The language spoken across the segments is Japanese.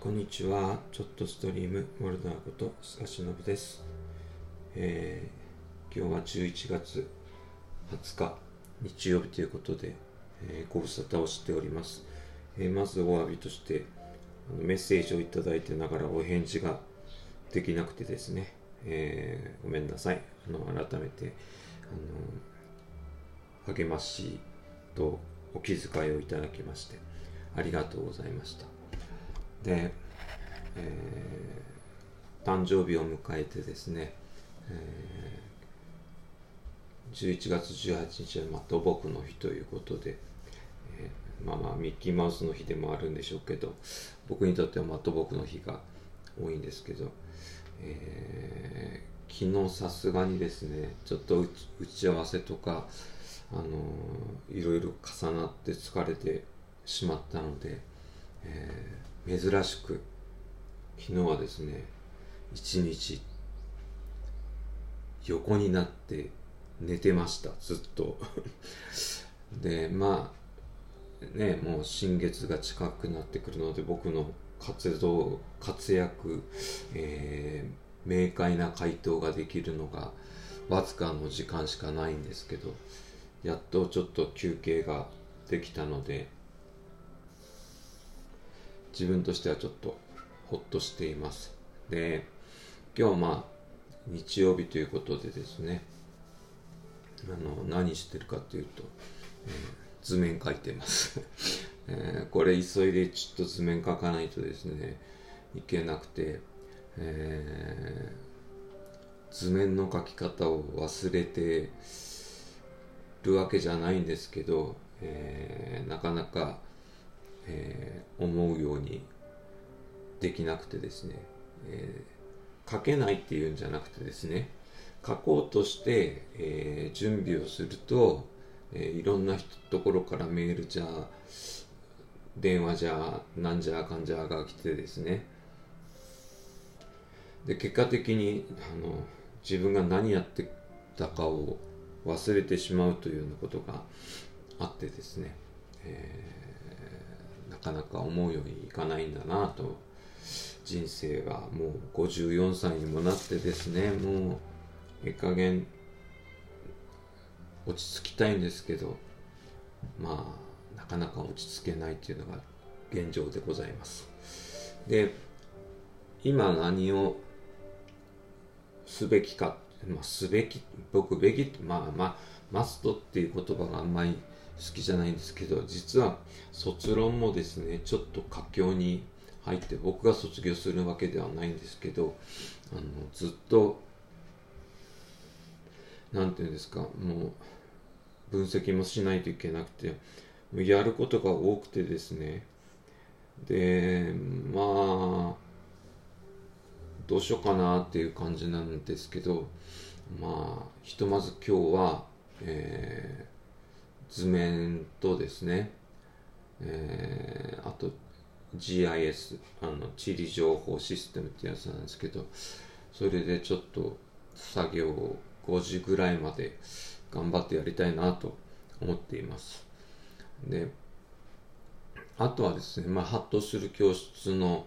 こんにちは。ちょっとストリーム、モルダーこと、スカシノブです。えー今日は11月20日、日曜日ということで、えーご無沙汰をしております。えーまずお詫びとして、あのメッセージをいただいてながらお返事ができなくてですね、えーごめんなさい。あの改めて、あの励ましとお気遣いをいただきまして、ありがとうございました。で、えー誕生日を迎えてですね、えー11月18日はま土木の日ということで、えーまあまあミッキーマウスの日でもあるんでしょうけど僕にとってはま土木の日が多いんですけど、えー昨日さすがにですねちょっと打ち合わせとか、あのーいろいろ重なって疲れてしまったので、えー珍しく昨日はですね一日横になって寝てましたずっと。でまあねもう新月が近くなってくるので僕の活動活躍、えー明快な回答ができるのがわずかの時間しかないんですけどやっとちょっと休憩ができたので自分としてはちょっとほっとしています。で今日まあ日曜日ということでですね。あの何してるかというと、えー図面描いてます、えーこれ急いでちょっと図面描かないとですねいけなくて、えー図面の描き方を忘れてるわけじゃないんですけど、えーなかなか、えー思うようにできなくてですね、えー書けないっていうんじゃなくてですね書こうとして、えー準備をすると、えいろんなところからメールじゃ電話じゃなんじゃかんじゃが来てですね。で結果的にあの自分が何やってたかを忘れてしまうというようなことがあってですね、えーかなか思うようにいかないんだなと。人生がもう54歳にもなってですね。もうええ加減落ち着きたいんですけど。まあなかなか落ち着けないというのが現状でございます。で今何をすべきか、まあ、すべき僕べきまあまあマストっていう言葉があんまり好きじゃないんですけど実は卒論もですねちょっと佳境に入って僕が卒業するわけではないんですけどあのずっとなんていうんですかもう分析もしないといけなくてやることが多くてですね。でまあどうしようかなっていう感じなんですけどまあひとまず今日は、えー図面とですね、えーあと GIS あの地理情報システムってやつなんですけどそれでちょっと作業を5時ぐらいまで頑張ってやりたいなと思っています。であとはですね、まあ、ハッとする教室の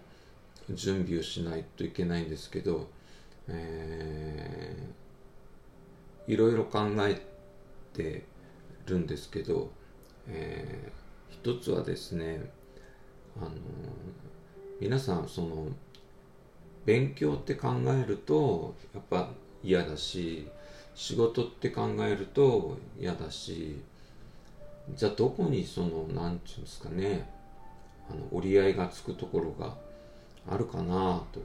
準備をしないといけないんですけど、えーいろいろ考えてるんですけど、えー一つはですねあの皆さんその勉強って考えるとやっぱ嫌だし仕事って考えると嫌だしじゃあどこにその何て言うんですかねあの折り合いがつくところがあるかなと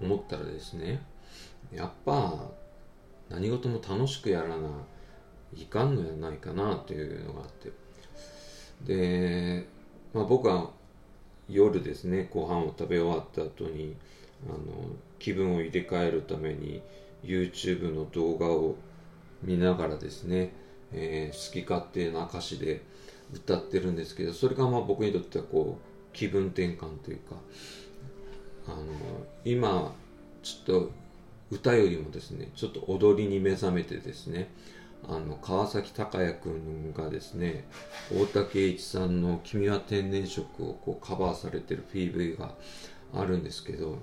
思ったらですねやっぱ何事も楽しくやらないかんのやないかなというのがあって。で、まあ、僕は夜ですねご飯を食べ終わった後にあの気分を入れ替えるために YouTube の動画を見ながらですね、えー好き勝手な歌詞で歌ってるんですけどそれがまあ僕にとってはこう気分転換というかあの今ちょっと歌よりもですねちょっと踊りに目覚めてですねあの川崎隆也君がですね大竹栄一さんの「君は天然色」をこうカバーされてる PV があるんですけど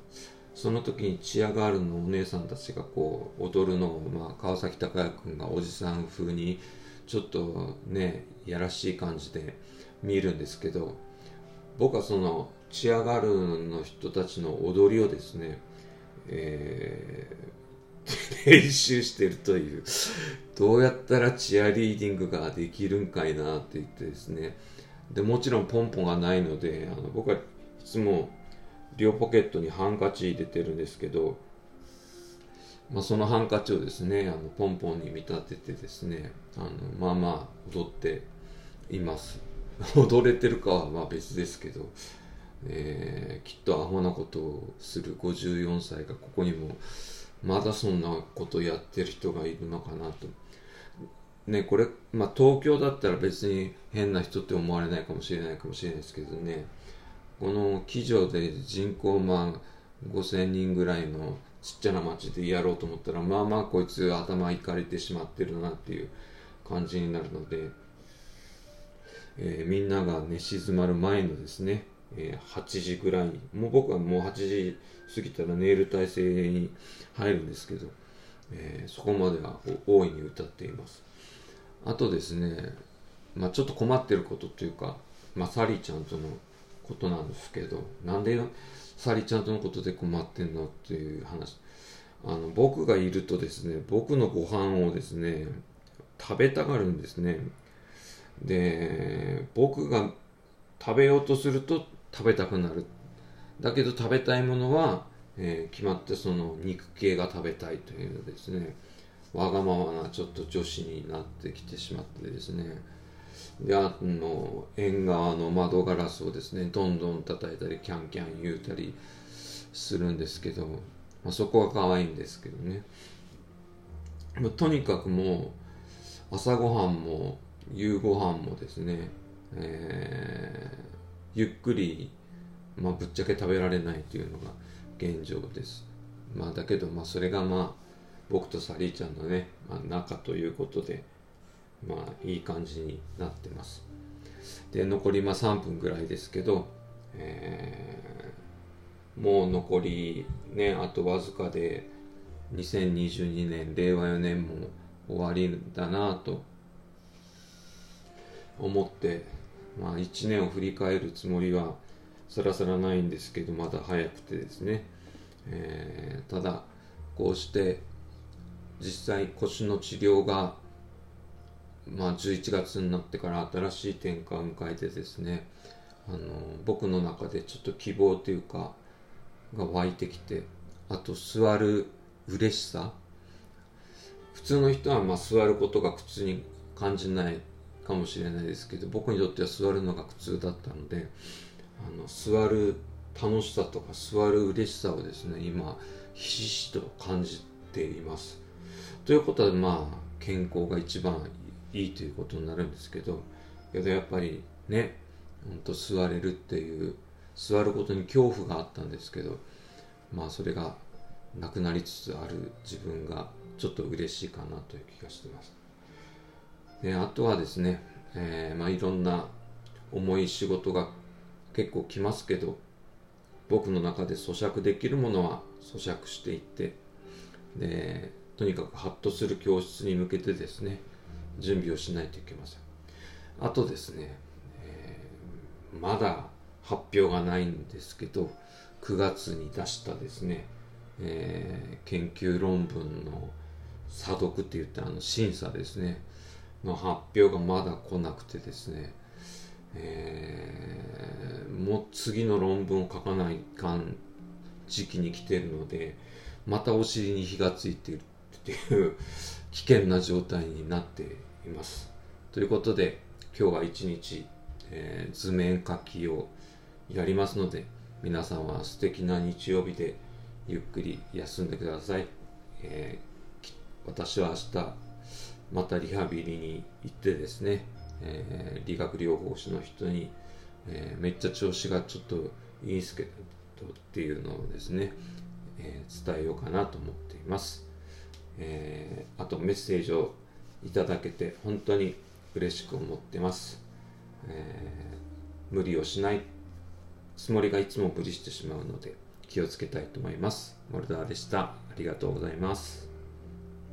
その時にチアガールのお姉さんたちがこう踊るのを、まあ、川崎隆也君がおじさん風にちょっとねやらしい感じで見るんですけど僕はそのチアガールの人たちの踊りをですね、えー、練習してるという。どうやったらチアリーディングができるんかいなって言ってですね。でもちろんポンポンがないのであの僕はいつも両ポケットにハンカチ入れてるんですけど、まあ、そのハンカチをですねあのポンポンに見立ててですねあのまあまあ踊っています。踊れてるかはまあ別ですけど、えー、きっとアホなことをする54歳がここにもまだそんなことやってる人がいるのかなと。ね、これ、まあ、東京だったら別に変な人って思われないかもしれないかもしれないですけどねこの機場で人口まあ5000人ぐらいのちっちゃな町でやろうと思ったらまあまあこいつ頭いかれてしまってるなっていう感じになるので、えー、みんなが寝静まる前のですね、え、8時ぐらいもう僕はもう8時過ぎたらネイル体制に入るんですけど、えー、そこまでは大いに歌っています。あとですね、まあ、ちょっと困ってることというか、まあ、サリーちゃんとのことなんですけどなんでサリーちゃんとのことで困ってんのっていう話。あの僕がいるとですね僕のご飯をですね食べたがるんですね。で僕が食べようとすると食べたくなる。だけど食べたいものは、えー、決まってその肉系が食べたいというですね。わがままなちょっと女子になってきてしまってですね。であの縁側の窓ガラスをですねどんどん叩いたりキャンキャン言うたりするんですけど、まあ、そこは可愛いんですけどね、まあ、とにかくもう朝ごはんも夕ごはんもですね、えー、ゆっくり、まあ、ぶっちゃけ食べられないというのが現状です。まあだけどまあそれがまあ僕とサリーちゃんのね、まあ、仲ということでまあいい感じになってます。で残りまあ3分ぐらいですけど、えー、もう残りねあとわずかで2022年令和4年も終わりだなと思ってまあ1年を振り返るつもりはさらさらないんですけどまだ早くてですね、えー、ただこうして実際腰の治療がまあ、11月になってから新しい転換を迎えてですねあの僕の中でちょっと希望というかが湧いてきてあと座る嬉しさ。普通の人はまあ座ることが苦痛に感じないかもしれないですけど僕にとっては座るのが苦痛だったのであの座る楽しさとか座る嬉しさをですね今ひしひしと感じています。ということはまあ健康が一番いいということになるんですけどけどやっぱりねほんと座れるっていう座ることに恐怖があったんですけどまあそれがなくなりつつある自分がちょっと嬉しいかなという気がしてます。であとはですね、えー、まあいろんな重い仕事が結構来ますけど僕の中で咀嚼できるものは咀嚼していってでとにかくハッとする教室に向けてですね準備をしないといけません。あとですね、えー、まだ発表がないんですけど9月に出したですね、えー、研究論文の査読って言ってあの審査ですねの発表がまだ来なくてですね、えー、もう次の論文を書かないかん時期に来てるのでまたお尻に火がついているっていう危険な状態になっています。ということで今日は一日、えー、図面書きをやりますので皆さんは素敵な日曜日でゆっくり休んでください。えー、私は明日またリハビリに行ってですね、えー、理学療法士の人に、えめっちゃ調子がちょっといいですけどっていうのをですね、え伝えようかなと思っています。え、あとメッセージをいただけて本当に嬉しく思ってます、え、無理をしないつもりがいつも無理してしまうので気をつけたいと思います。モルダーでした。ありがとうございます。